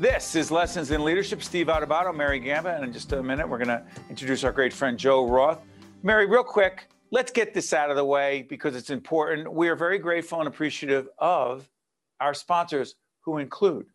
This is Lessons in Leadership. Steve Adubato, Mary Gamba, and in just a minute, we're going to introduce our great friend Joe Roth. Mary, real quick, let's get this out of the way because it's important. We are very grateful and appreciative of our sponsors who include.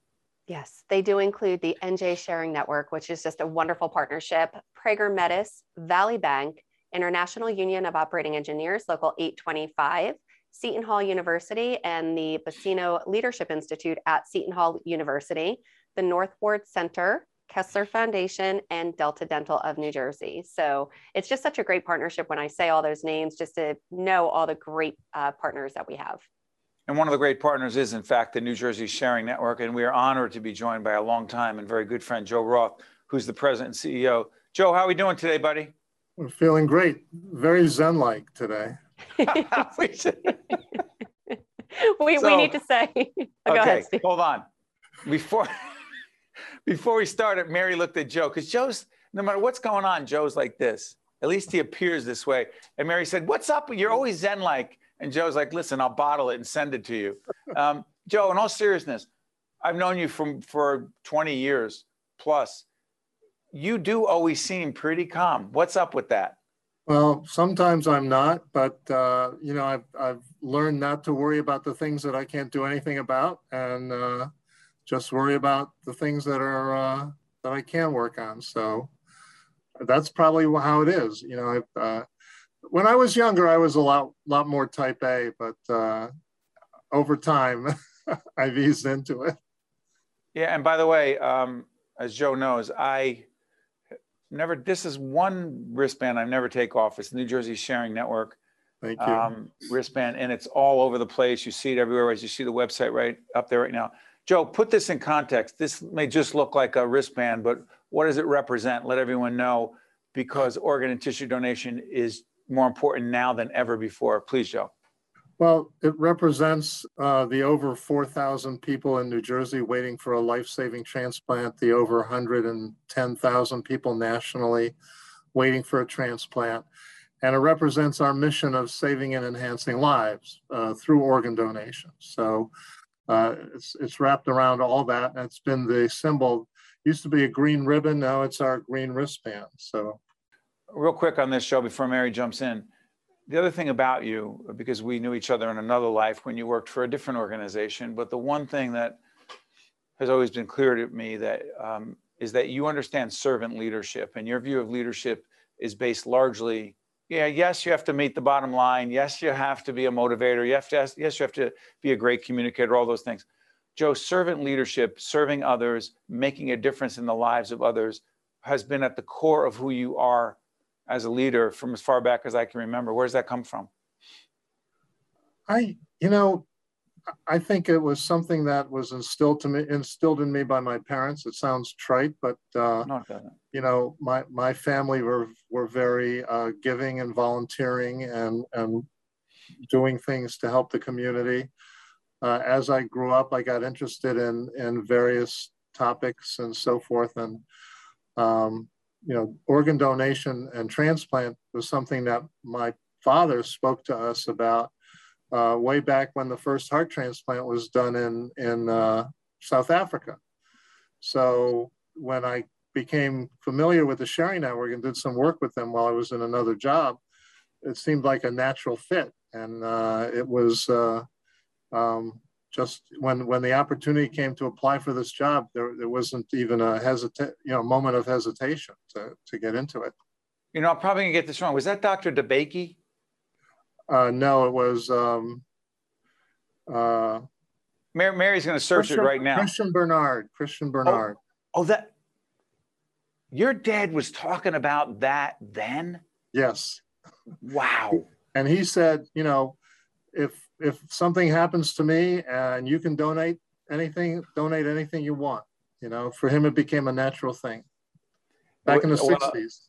Yes, they do include the NJ Sharing Network, which is just a wonderful partnership, Prager Metis, Valley Bank, International Union of Operating Engineers, Local 825, Seton Hall University, and the Buccino Leadership Institute at Seton Hall University, the North Ward Center, Kessler Foundation, and Delta Dental of New Jersey. So it's just such a great partnership when I say all those names, just to know all the great uh, partners that we have. And one of the great partners is, in fact, the New Jersey Sharing Network. And we are honored to be joined by a long time and very good friend, Joe Roth, who's the president and CEO. Joe, how are we doing today, buddy? We're feeling great. Very Zen like today. we, so, we need to say. Oh, okay, ahead, hold on. Before before we started, Mary looked at Joe because Joe's no matter what's going on, Joe's like this. At least he appears this way. And Mary said, "What's up? You're always Zen like." And Joe's like, "Listen, I'll bottle it and send it to you." Um, Joe, in all seriousness, I've known you from for 20 years plus. You do always seem pretty calm. What's up with that? Well, sometimes I'm not, but uh, you know, I've I've learned not to worry about the things that I can't do anything about, and uh, just worry about the things that are uh, that I can work on. So that's probably how it is. You know, I, uh, when I was younger, I was a lot lot more Type A, but uh, over time, I've eased into it. Yeah, and by the way, um, as Joe knows, I never. This is one wristband I never take off. It's the New Jersey Sharing Network. Thank you. Um, wristband, and it's all over the place. You see it everywhere. As you see the website right up there right now. Joe, put this in context. This may just look like a wristband, but what does it represent? Let everyone know because organ and tissue donation is more important now than ever before. Please, Joe. Well, it represents uh, the over 4,000 people in New Jersey waiting for a life saving transplant, the over 110,000 people nationally waiting for a transplant. And it represents our mission of saving and enhancing lives uh, through organ donation. So uh, it's, it's wrapped around all that. And it's been the symbol. Used to be a green ribbon. Now it's our green wristband. So, real quick on this show before Mary jumps in. The other thing about you, because we knew each other in another life when you worked for a different organization, but the one thing that has always been clear to me that um, is that you understand servant leadership, and your view of leadership is based largely yeah, yes, you have to meet the bottom line. Yes, you have to be a motivator. You have to, yes, you have to be a great communicator, all those things. Joe, servant leadership, serving others, making a difference in the lives of others has been at the core of who you are as a leader from as far back as I can remember. Where does that come from? I, you know, I think it was something that was instilled to me, instilled in me by my parents. It sounds trite, but uh, you know, my my family were were very uh, giving and volunteering and and doing things to help the community. Uh, as I grew up, I got interested in in various topics and so forth, and um, you know, organ donation and transplant was something that my father spoke to us about uh, way back when the first heart transplant was done in, in uh, South Africa. So when I became familiar with the Sharing Network and did some work with them while I was in another job, it seemed like a natural fit. And uh, it was uh, um, just when when the opportunity came to apply for this job, there, there wasn't even a hesita- you know, moment of hesitation to, to get into it. You know, I'm probably gonna get this wrong. Was that Dr. DeBakey? Uh, no, it was. Um, uh, Mary, Mary's going to search Christian, it right now. Christiaan Barnard. Christiaan Barnard. Oh, oh, that. Your dad was talking about that then. Yes. Wow. And he said, you know, if if something happens to me and you can donate anything, donate anything you want. You know, for him it became a natural thing. Back in the well, 60s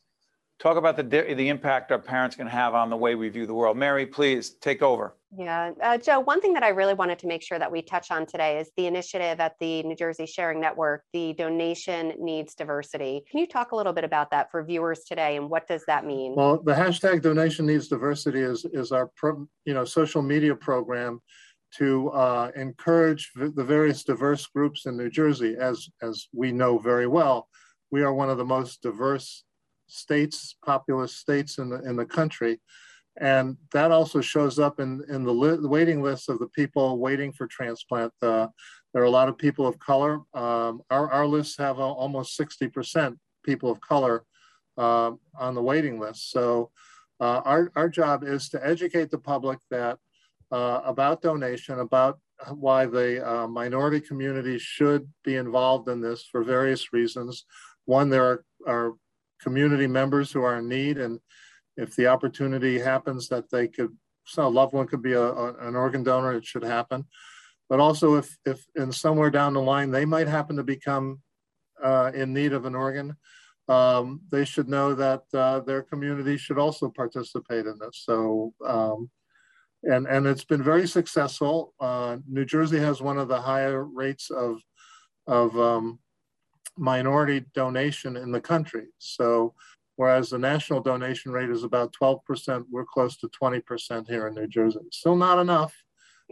talk about the the impact our parents can have on the way we view the world. Mary, please take over. Yeah, uh, Joe. One thing that I really wanted to make sure that we touch on today is the initiative at the New Jersey Sharing Network. The donation needs diversity. Can you talk a little bit about that for viewers today, and what does that mean? Well, the hashtag donation needs diversity is is our pro, you know social media program to uh, encourage the various diverse groups in New Jersey. As, as we know very well, we are one of the most diverse states, populous states in the, in the country. And that also shows up in, in the, li waiting list of the people waiting for transplant. Uh, there are a lot of people of color. Um, our, our lists have almost 60% people of color uh, on the waiting list. So uh, our, our job is to educate the public that uh, about donation, about why the uh, minority community should be involved in this for various reasons. One, there are, are community members who are in need and if the opportunity happens that they could, so a loved one could be a, a, an organ donor, it should happen. But also if, if in somewhere down the line, they might happen to become uh, in need of an organ, um, they should know that uh, their community should also participate in this. So, um, and, and it's been very successful. Uh, New Jersey has one of the higher rates of, of um, minority donation in the country. So, whereas the national donation rate is about 12%, we're close to 20% here in New Jersey. Still not enough.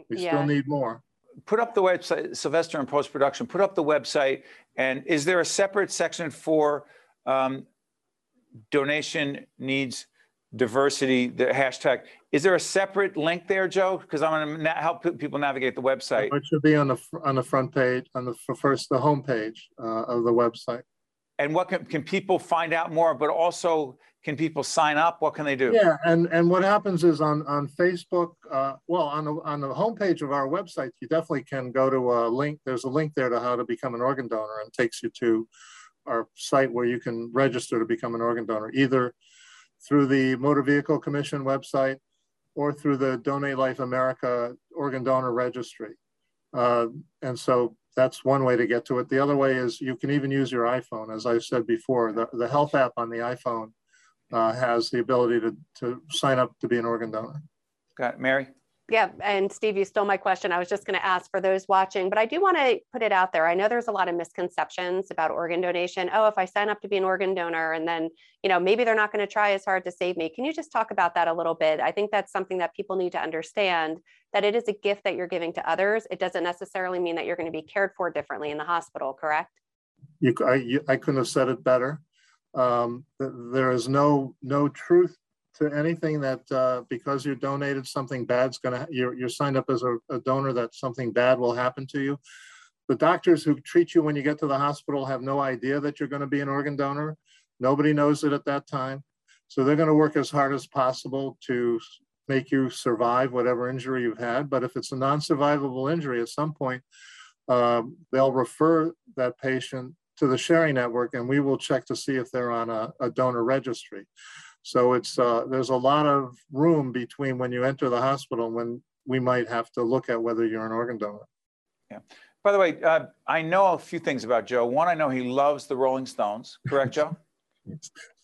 We yeah. still need more put up the website, Sylvester in post production, put up the website. And is there a separate section for um, donation needs diversity, the hashtag. Is there a separate link there, Joe? Because I'm going to help people navigate the website. It should be on the on the front page, on the first the home page uh, of the website. And what can, can people find out more? But also, can people sign up? What can they do? Yeah, and and what happens is on on Facebook, uh, well, on the on the homepage of our website, you definitely can go to a link. There's a link there to how to become an organ donor, and takes you to our site where you can register to become an organ donor, either through the Motor Vehicle Commission website or through the Donate Life America organ donor registry. Uh, and so that's one way to get to it. The other way is you can even use your iPhone. As I said before, the, the health app on the iPhone uh, has the ability to, to sign up to be an organ donor. Got it. Mary? Yeah, and Steve, you stole my question. I was just going to ask for those watching, but I do want to put it out there. I know there's a lot of misconceptions about organ donation. Oh, if I sign up to be an organ donor and then, you know, maybe they're not going to try as hard to save me. Can you just talk about that a little bit? I think that's something that people need to understand that it is a gift that you're giving to others. It doesn't necessarily mean that you're going to be cared for differently in the hospital, correct? You, I, you, I couldn't have said it better. Um, there is no no truth to anything that uh, because you donated something bad's gonna you're, you're signed up as a, a, donor that something bad will happen to you. The doctors who treat you when you get to the hospital have no idea that you're going to be an organ donor. Nobody knows it at that time. So they're going to work as hard as possible to make you survive whatever injury you've had. But if it's a non-survivable injury at some point um, they'll refer that patient to the sharing network and we will check to see if they're on a, a donor registry so it's uh, there's a lot of room between when you enter the hospital and when we might have to look at whether you're an organ donor. Yeah. By the way, uh, I know a few things about Joe. One, I know he loves the Rolling Stones. Correct, Joe?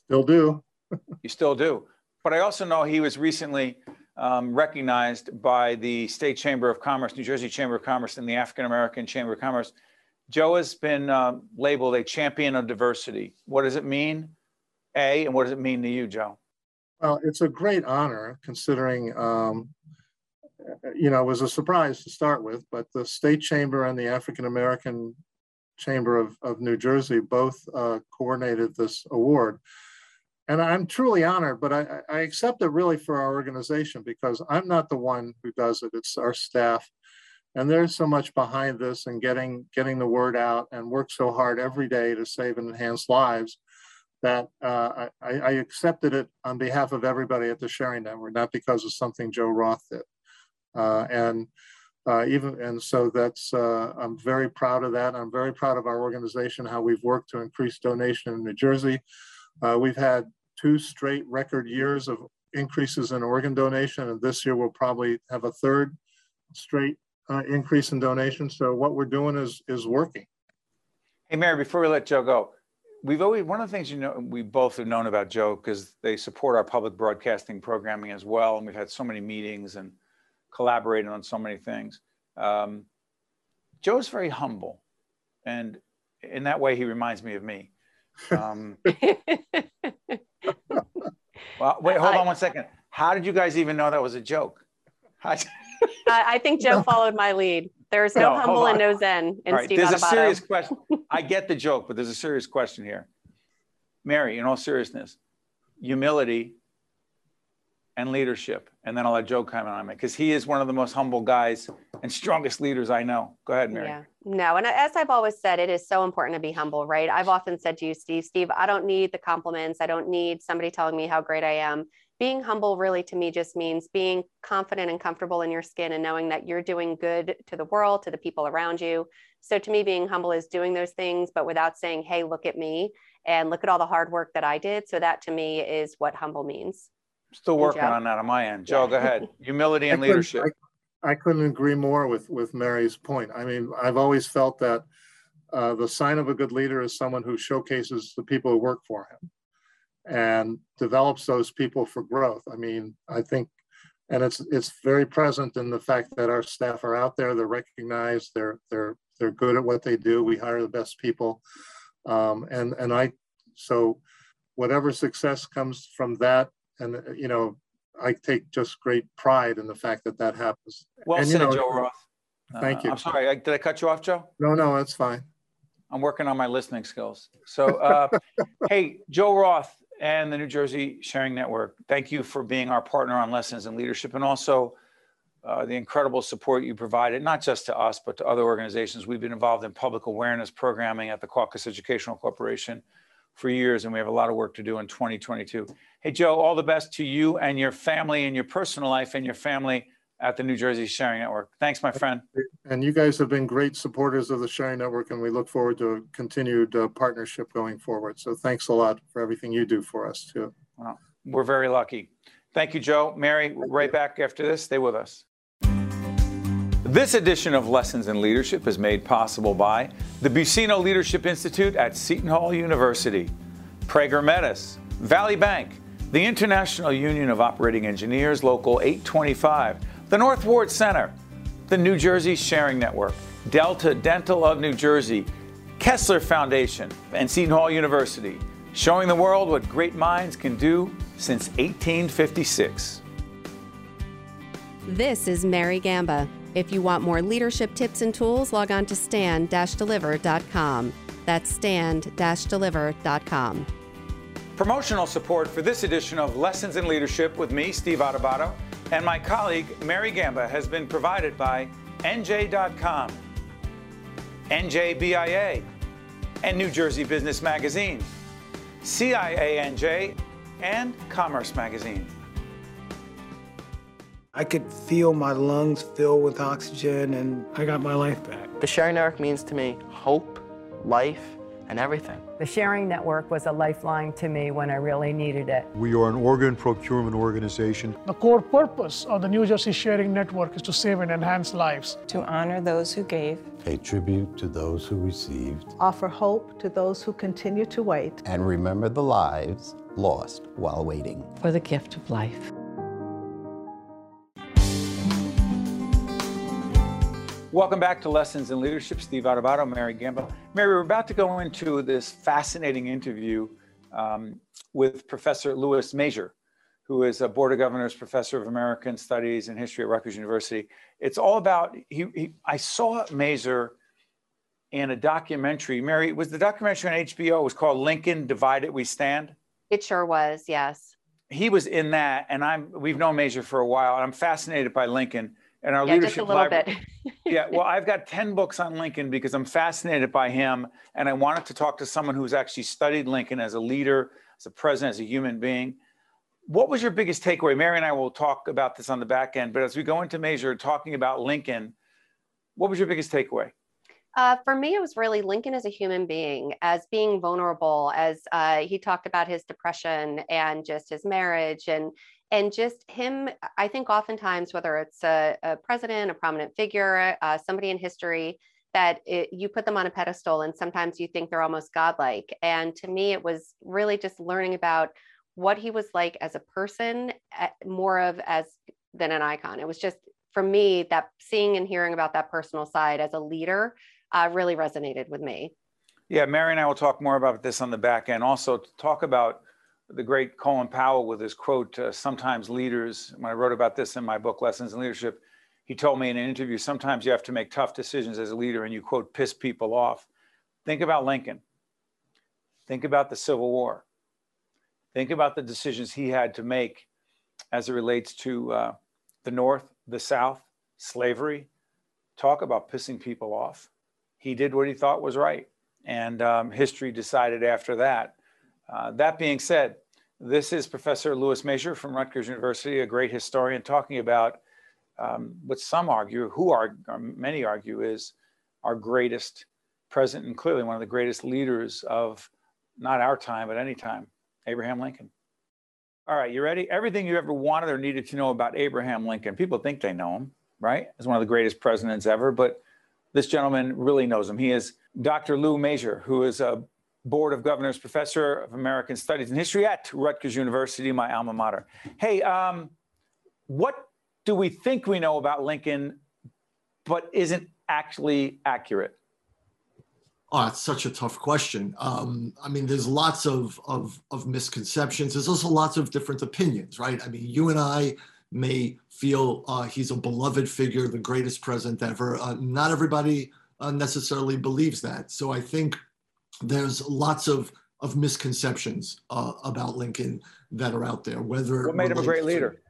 still do. you still do. But I also know he was recently um, recognized by the State Chamber of Commerce, New Jersey Chamber of Commerce, and the African American Chamber of Commerce. Joe has been uh, labeled a champion of diversity. What does it mean? A, and what does it mean to you, Joe? Well, it's a great honor considering, um, you know, it was a surprise to start with, but the State Chamber and the African American Chamber of, of New Jersey both uh, coordinated this award. And I'm truly honored, but I, I accept it really for our organization because I'm not the one who does it, it's our staff. And there's so much behind this and getting, getting the word out and work so hard every day to save and enhance lives that uh, I, I, accepted it on behalf of everybody at the Sharing Network, not because of something Joe Roth did. Uh, and uh, even and so that's uh, I'm very proud of that. I'm very proud of our organization, how we've worked to increase donation in New Jersey. Uh, we've had two straight record years of increases in organ donation, and this year we'll probably have a third straight uh, increase in donation. So what we're doing is is working. Hey, Mary, before we let Joe go, we've always one of the things you know we both have known about Joe because they support our public broadcasting programming as well, and we've had so many meetings and collaborated on so many things. Um, Joe is very humble, and in that way, he reminds me of me. Um, well, wait, hold on one second. How did you guys even know that was a joke? I think Joe followed my lead. There's no, no humble and no zen in right, Steve There's Adubato. a serious question. I get the joke, but there's a serious question here. Mary, in all seriousness, humility and leadership. And then I'll let Joe comment on it because he is one of the most humble guys and strongest leaders I know. Go ahead, Mary. Yeah, no. And as I've always said, it is so important to be humble, right? I've often said to you, Steve, Steve, I don't need the compliments. I don't need somebody telling me how great I am. Being humble really to me just means being confident and comfortable in your skin and knowing that you're doing good to the world, to the people around you. So to me, being humble is doing those things, but without saying, hey, look at me and look at all the hard work that I did. So that to me is what humble means. Still working on that on my end. Joe, yeah. go ahead. Humility and leadership. I, I, couldn't agree more with, with Mary's point. I mean, I've always felt that uh, the sign of a good leader is someone who showcases the people who work for him and develops those people for growth. I mean, I think, and it's it's very present in the fact that our staff are out there. They're recognized. They're they're they're good at what they do. We hire the best people, um, and and I so whatever success comes from that and you know, I take just great pride in the fact that that happens. Well and, said, know, Joe Roth. Thank uh, you. I'm sorry, did I cut you off, Joe? No, no, that's fine. I'm working on my listening skills. So, uh, hey, Joe Roth and the New Jersey Sharing Network, thank you for being our partner on Lessons in Leadership and also uh, the incredible support you provided, not just to us, but to other organizations. We've been involved in public awareness programming at the Caucus Educational Corporation for years, and we have a lot of work to do in 2022. Hey, Joe, all the best to you and your family and your personal life and your family at the New Jersey Sharing Network. Thanks, my friend. And you guys have been great supporters of the Sharing Network, and we look forward to a continued uh, partnership going forward. So thanks a lot for everything you do for us, too. Well, we're very lucky. Thank you, Joe. Mary, right back after this. Stay with us. This edition of Lessons in Leadership is made possible by the Buccino Leadership Institute at Seton Hall University, Prager Metis, Valley Bank, the International Union of Operating Engineers, Local 825, the North Ward Center, the New Jersey Sharing Network, Delta Dental of New Jersey, Kessler Foundation, and Seton Hall University, showing the world what great minds can do since 1856. This is Mary Gamba. If you want more leadership tips and tools, log on to stand-deliver.com. That's stand-deliver.com. Promotional support for this edition of Lessons in Leadership with me, Steve Adubato, and my colleague, Mary Gamba, has been provided by NJ.com, NJBIA, and New Jersey Business Magazine, CIANJ, and Commerce Magazine. I could feel my lungs fill with oxygen and I got my life back. The Sharing Network means to me hope, life, and everything. The Sharing Network was a lifeline to me when I really needed it. We are an organ procurement organization. The core purpose of the New Jersey Sharing Network is to save and enhance lives. To honor those who gave. Pay tribute to those who received. Offer hope to those who continue to wait. And remember the lives lost while waiting. For the gift of life. Welcome back to Lessons in Leadership. Steve Adubato, Mary Gamba. Mary, we're about to go into this fascinating interview um, with Professor Louis Masur, who is a Board of Governors Professor of American Studies and History at Rutgers University. It's all about, he, he, I saw Masur in a documentary. Mary, was the documentary on HBO? It was called Lincoln Divided We Stand? It sure was, yes. He was in that, and I'm we've known Masur for a while, and I'm fascinated by Lincoln and our yeah, leadership just a little library. bit. yeah, well, I've got 10 books on Lincoln because I'm fascinated by him. And I wanted to talk to someone who's actually studied Lincoln as a leader, as a president, as a human being. What was your biggest takeaway? Mary and I will talk about this on the back end, but as we go into Masur talking about Lincoln, what was your biggest takeaway? Uh, for me, it was really Lincoln as a human being, as being vulnerable, as uh, he talked about his depression and just his marriage and and just him i think oftentimes whether it's a, a president a prominent figure uh, somebody in history that it, you put them on a pedestal and sometimes you think they're almost godlike. And to me it was really just learning about what he was like as a person more of as than an icon. It was just for me that seeing and hearing about that personal side as a leader uh, really resonated with me. Yeah mary and i will talk more about this on the back end. Also talk about the great Colin Powell with his quote, uh, sometimes leaders, when I wrote about this in my book, Lessons in Leadership, he told me in an interview sometimes you have to make tough decisions as a leader and you quote piss people off. Think about lincoln. Think about the civil war. Think about the decisions he had to make as it relates to uh, the north the south slavery. Talk about pissing people off. He did what he thought was right and um, history decided after that uh, that being said this is professor louis Masur from rutgers university a great historian talking about um, what some argue, who are, many argue, is our greatest president and clearly one of the greatest leaders of not our time, but any time, Abraham Lincoln. All right, you ready? Everything you ever wanted or needed to know about Abraham Lincoln. People think they know him, right? As one of the greatest presidents ever, but this gentleman really knows him. He is Dr. Lou Masur, who is a Board of Governors Professor of American Studies and History at Rutgers University, my alma mater. Hey, um, what do we think we know about Lincoln, but isn't actually accurate? Oh, it's such a tough question. Um, I mean, there's lots of, of, of misconceptions. There's also lots of different opinions, right? I mean, you and I may feel uh, he's a beloved figure, the greatest president ever. Uh, not everybody uh, necessarily believes that. So I think there's lots of, of misconceptions uh, about Lincoln that are out there. Whether what made him a great leader?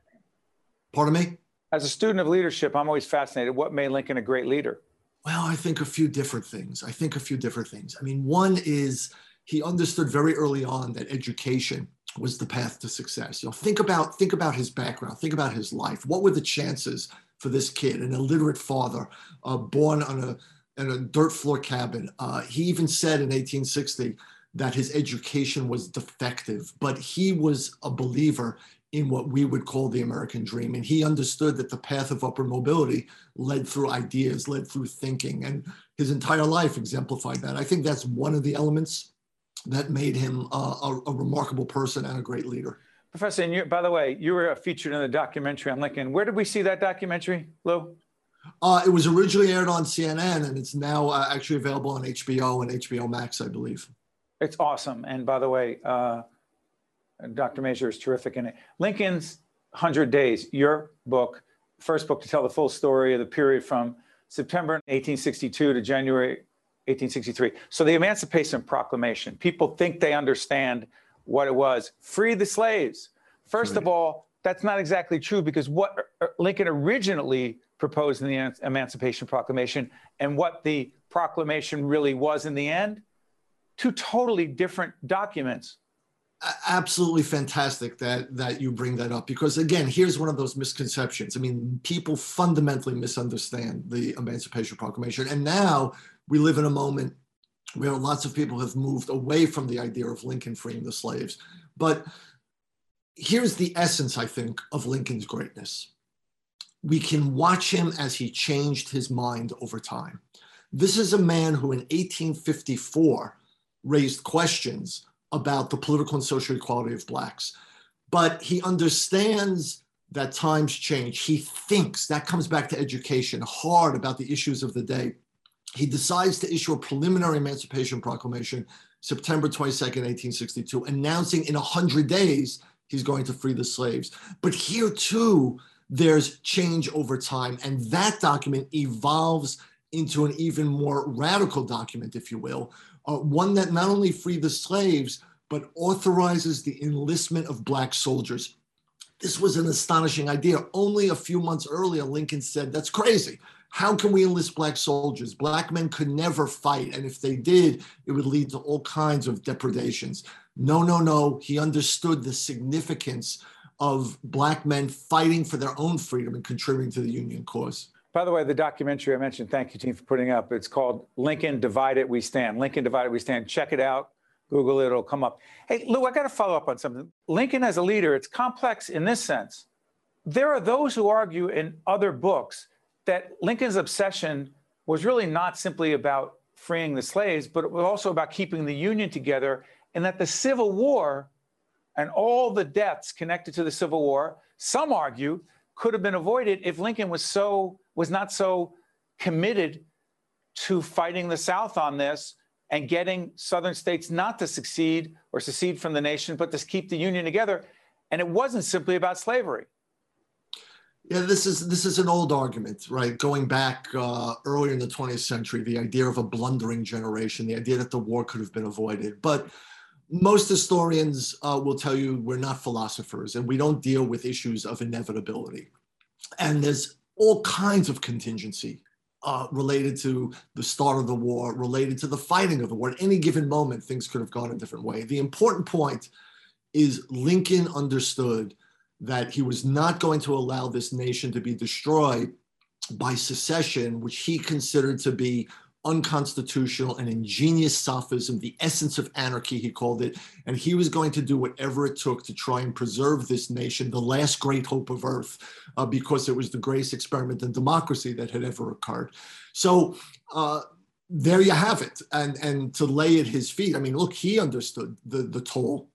Pardon me? As a student of leadership, I'm always fascinated. What made Lincoln a great leader? Well, I think a few different things. I think a few different things. I mean, one is he understood very early on that education was the path to success. You know, think about think about his background, think about his life. What were the chances for this kid, an illiterate father, uh, born on a in a dirt floor cabin? Uh, he even said in 1860 that his education was defective, but he was a believer in what we would call the American dream. And he understood that the path of upward mobility led through ideas, led through thinking, and his entire life exemplified that. I think that's one of the elements that made him uh, a, a, remarkable person and a great leader. Professor, and you, by the way, you were featured in the documentary on Lincoln. Where did we see that documentary, Lou? Uh, it was originally aired on CNN, and it's now uh, actually available on HBO and HBO Max, I believe. It's awesome. And by the way, uh, Dr. Masur is terrific in it. Lincoln's 100 Days, your book, first book to tell the full story of the period from September 1862 to January 1863. So the Emancipation Proclamation, people think they understand what it was. Free the slaves. First right. of all, that's not exactly true because what uh, Lincoln originally proposed in the Emancipation Proclamation and what the proclamation really was in the end, two totally different documents. Absolutely fantastic that that you bring that up because again here's one of those misconceptions. I mean people fundamentally misunderstand the emancipation proclamation and now we live in a moment where lots of people have moved away from the idea of lincoln freeing the slaves. But here's the essence i think of lincoln's greatness we can watch him as he changed his mind over time this is a man who in 1854 raised questions about the political and social equality of blacks. But he understands that times change. He thinks, that comes back to education, hard about the issues of the day. He decides to issue a preliminary Emancipation Proclamation, September 22nd, 1862, announcing in 100 days he's going to free the slaves. But here too, there's change over time. And that document evolves into an even more radical document, if you will, uh, one that not only freed the slaves, but authorizes the enlistment of Black soldiers. This was an astonishing idea. Only a few months earlier, Lincoln said, That's crazy. How can we enlist Black soldiers? Black men could never fight. And if they did, it would lead to all kinds of depredations. No, no, no. He understood the significance of Black men fighting for their own freedom and contributing to the Union cause. By the way, the documentary I mentioned, thank you, team, for putting up. It's called Lincoln Divided We Stand. Lincoln Divided We Stand. Check it out. Google it, it'll come up. Hey, Lou, I got to follow up on something. Lincoln as a leader, it's complex in this sense. There are those who argue in other books that Lincoln's obsession was really not simply about freeing the slaves, but it was also about keeping the Union together, and that the Civil War and all the deaths connected to the Civil War, some argue, could have been avoided if Lincoln was so was not so committed to fighting the South on this and getting Southern states not to succeed or secede from the nation, but to keep the Union together. And it wasn't simply about slavery. Yeah, this is this is an old argument, right? Going back uh, earlier in the 20th century, the idea of a blundering generation, the idea that the war could have been avoided. But most historians uh, will tell you we're not philosophers and we don't deal with issues of inevitability. And there's all kinds of contingency uh, related to the start of the war, related to the fighting of the war. At any given moment, things could have gone a different way. The important point is Lincoln understood that he was not going to allow this nation to be destroyed by secession, which he considered to be unconstitutional and ingenious sophism, the essence of anarchy, he called it. And he was going to do whatever it took to try and preserve this nation, the last great hope of earth, uh, because it was the greatest experiment in democracy that had ever occurred. So uh, there you have it. And, and to lay at his feet, I mean, look, he understood the, the toll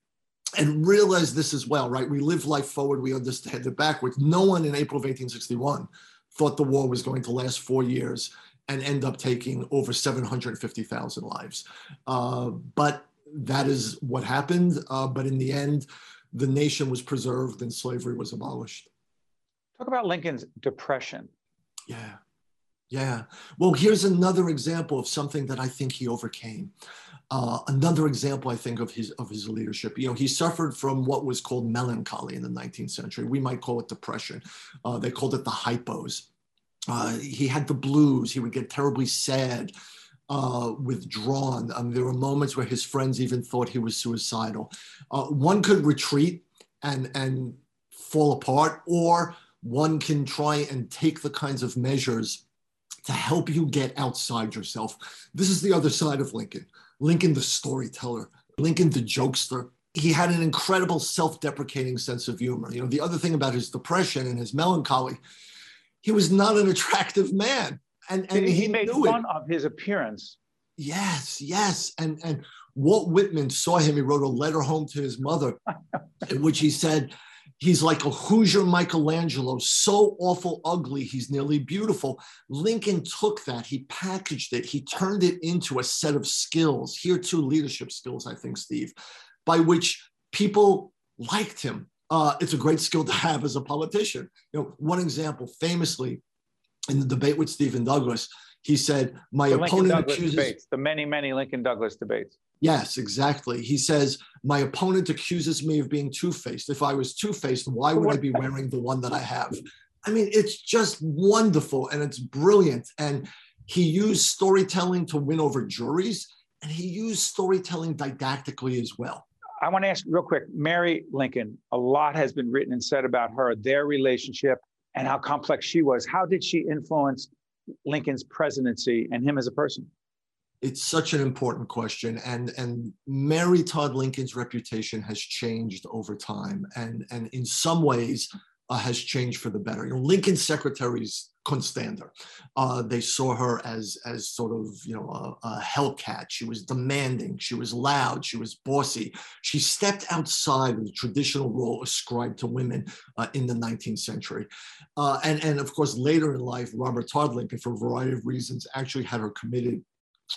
and realize this as well, right? We live life forward, we understand it backwards. No one in April of 1861 thought the war was going to last four years and end up taking over 750,000 lives. Uh, but that is what happened. Uh, but in the end, the nation was preserved and slavery was abolished. Talk about Lincoln's depression. Yeah. Yeah. Well, here's another example of something that I think he overcame. Uh, another example, I think, of his of his leadership. You know, he suffered from what was called melancholy in the 19th century. We might call it depression. Uh, they called it the hypos. Uh, he had the blues. He would get terribly sad, uh, withdrawn. Um, there were moments where his friends even thought he was suicidal. Uh, one could retreat and and fall apart, or one can try and take the kinds of measures to help you get outside yourself. This is the other side of Lincoln. Lincoln the storyteller, Lincoln the jokester. He had an incredible self-deprecating sense of humor. You know, the other thing about his depression and his melancholy, he was not an attractive man. And, and he, he made fun it. of his appearance. Yes, yes. And and Walt Whitman saw him. He wrote a letter home to his mother, in which he said, He's like a Hoosier Michelangelo, so awful ugly, he's nearly beautiful. Lincoln took that, he packaged it, he turned it into a set of skills. Here, two leadership skills, I think, Steve, by which people liked him. Uh, it's a great skill to have as a politician. You know, one example, famously, in the debate with Stephen Douglas, he said, "My the opponent accuses debates, the many, many Lincoln Douglas debates." Yes, exactly. He says, My opponent accuses me of being two faced. If I was two faced, why would I be wearing the one that I have? I mean, it's just wonderful and it's brilliant. And he used storytelling to win over juries, and he used storytelling didactically as well. I want to ask real quick Mary Lincoln, a lot has been written and said about her, their relationship, and how complex she was. How did she influence Lincoln's presidency and him as a person? it's such an important question and and mary todd lincoln's reputation has changed over time and and in some ways uh, has changed for the better. You know lincoln's secretaries couldn't stand her. Uh, they saw her as as sort of you know a, a hellcat. She was demanding. She was loud. She was bossy. She stepped outside of the traditional role ascribed to women uh, in the 19th century. Uh, and and of course later in life robert todd lincoln for a variety of reasons actually had her committed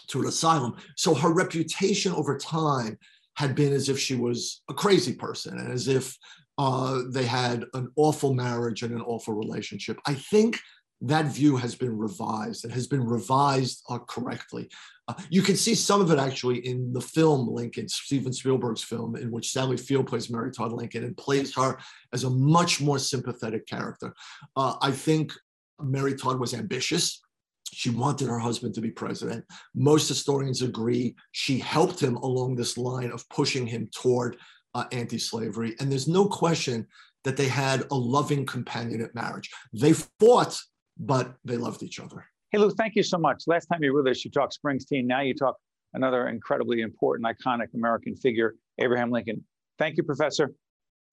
to an asylum. So her reputation over time had been as if she was a crazy person and as if uh, they had an awful marriage and an awful relationship. I think that view has been revised. It has been revised uh, correctly. Uh, you can see some of it actually in the film Lincoln, Steven Spielberg's film, in which Sally Field plays Mary Todd Lincoln and plays her as a much more sympathetic character. Uh, I think Mary Todd was ambitious. She wanted her husband to be president. Most historians agree she helped him along this line of pushing him toward uh, anti slavery. And there's no question that they had a loving companionate marriage. They fought, but they loved each other. Hey, Lou, thank you so much. Last time you were with us, you talked Springsteen. Now you talk another incredibly important, iconic American figure, Abraham Lincoln. Thank you, Professor.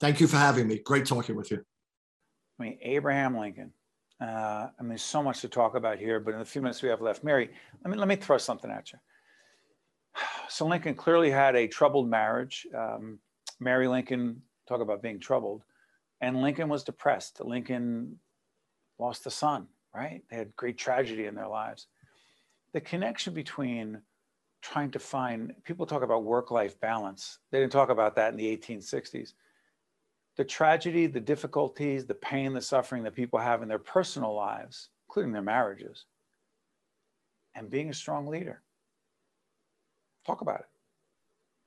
Thank you for having me. Great talking with you. I mean, Abraham Lincoln. Uh, I mean, so much to talk about here, but in the few minutes we have left, Mary, let me, let me throw something at you. So Lincoln clearly had a troubled marriage. Um, Mary Lincoln, talk about being troubled, and Lincoln was depressed. Lincoln lost a son, right? They had great tragedy in their lives. The connection between trying to find, people talk about work-life balance. They didn't talk about that in the 1860s. the tragedy, the difficulties, the pain, the suffering that people have in their personal lives, including their marriages, and being a strong leader. Talk about it.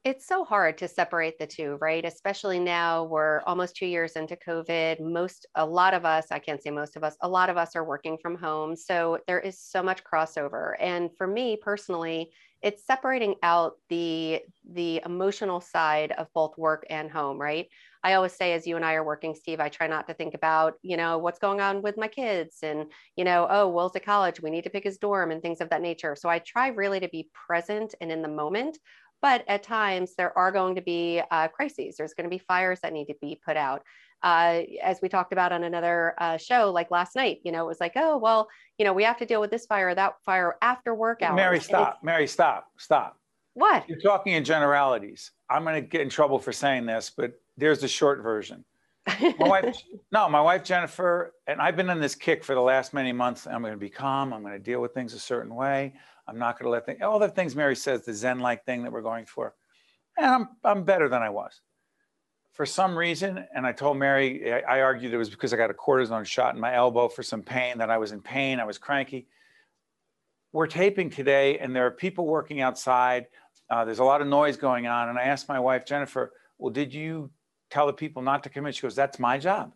It's so hard to separate the two, right? Especially now we're almost two years into COVID. Most, a lot of us, I can't say most of us, a lot of us are working from home. So there is so much crossover. And for me personally, it's separating out the the emotional side of both work and home, right? I always say, as you and I are working, Steve, I try not to think about, you know, what's going on with my kids and, you know, oh, Will's at college, we need to pick his dorm and things of that nature. So I try really to be present and in the moment but at times there are going to be uh, crises. There's going to be fires that need to be put out. Uh, as we talked about on another uh, show, like last night, you know, it was like, oh, well, you know, we have to deal with this fire, or that fire after work hours. Mary, stop. Mary, stop. Stop. What? You're talking in generalities. I'm going to get in trouble for saying this, but there's the short version. My wife, no, my wife Jennifer, and I've been on this kick for the last many months. I'm going to be calm. I'm going to deal with things a certain way. I'm not going to let things, all the things Mary says, the Zen like thing that we're going for. And I'm, I'm better than I was. For some reason, and I told Mary, I, I argued it was because I got a cortisone shot in my elbow for some pain, that I was in pain, I was cranky. We're taping today, and there are people working outside. Uh, there's a lot of noise going on. And I asked my wife, Jennifer, well, did you tell the people not to come in? She goes, that's my job.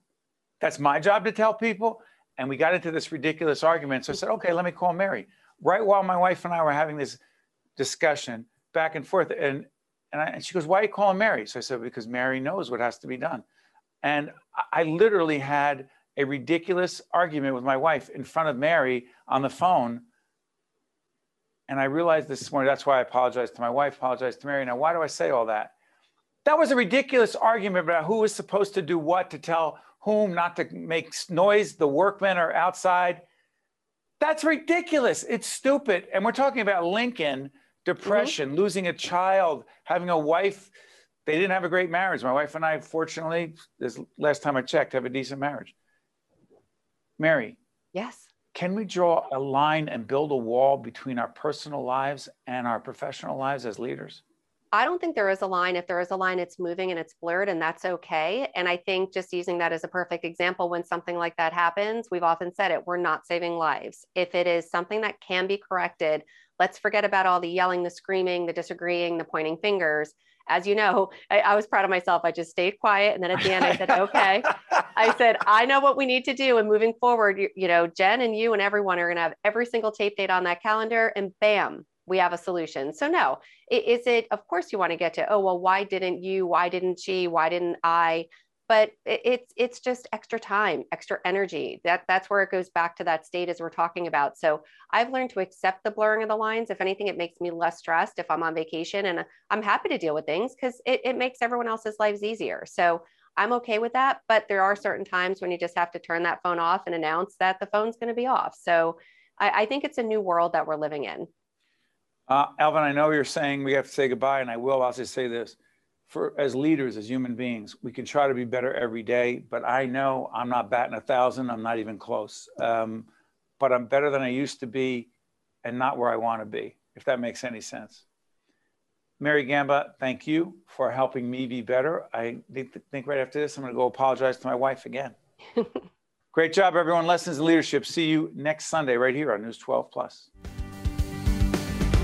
That's my job to tell people. And we got into this ridiculous argument. So I said, okay, let me call Mary right while my wife and I were having this discussion back and forth. And, and, I, and she goes, Why are you calling Mary? So I said, Because Mary knows what has to be done. And I literally had a ridiculous argument with my wife in front of Mary on the phone. And I realized this morning, that's why I apologized to my wife, apologized to Mary. Now, why do I say all that? That was a ridiculous argument about who was supposed to do what to tell whom not to make noise. The workmen are outside. That's ridiculous. It's stupid. And we're talking about Lincoln, depression, mm-hmm. losing a child, having a wife. They didn't have a great marriage. My wife and I, fortunately, this last time I checked, have a decent marriage. Mary. Yes. Can we draw a line and build a wall between our personal lives and our professional lives as leaders? I don't think there is a line. If there is a line, it's moving and it's blurred, and that's okay. And I think just using that as a perfect example, when something like that happens, we've often said it, we're not saving lives. If it is something that can be corrected, let's forget about all the yelling, the screaming, the disagreeing, the pointing fingers. As you know, I, I was proud of myself. I just stayed quiet. And then at the end, I said, okay. I said, I know what we need to do. And moving forward, you, you know, Jen and you and everyone are going to have every single tape date on that calendar. And bam, we have a solution. So no, is it, of course you want to get to, oh, well, why didn't you, why didn't she, why didn't I? But it's, it's just extra time, extra energy. That, that's where it goes back to that state as we're talking about. So I've learned to accept the blurring of the lines. If anything, it makes me less stressed if I'm on vacation and I'm happy to deal with things because it, it makes everyone else's lives easier. So I'm okay with that. But there are certain times when you just have to turn that phone off and announce that the phone's going to be off. So I, I think it's a new world that we're living in. Uh, Alvin, I know you're saying we have to say goodbye, and I will. I'll say this: for as leaders, as human beings, we can try to be better every day. But I know I'm not batting a thousand. I'm not even close. Um, but I'm better than I used to be, and not where I want to be. If that makes any sense. Mary Gamba, thank you for helping me be better. I think, think right after this, I'm going to go apologize to my wife again. Great job, everyone. Lessons in Leadership. See you next Sunday right here on News 12 Plus.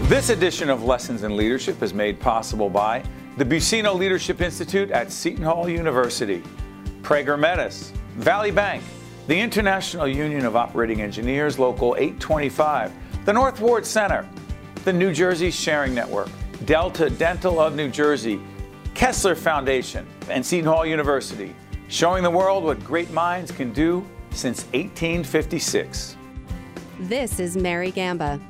This edition of Lessons in Leadership is made possible by the Buccino Leadership Institute at Seton Hall University, Prager Metis, Valley Bank, the International Union of Operating Engineers, Local 825, the North Ward Center, the New Jersey Sharing Network, Delta Dental of New Jersey, Kessler Foundation, and Seton Hall University, showing the world what great minds can do since 1856. This is Mary Gamba.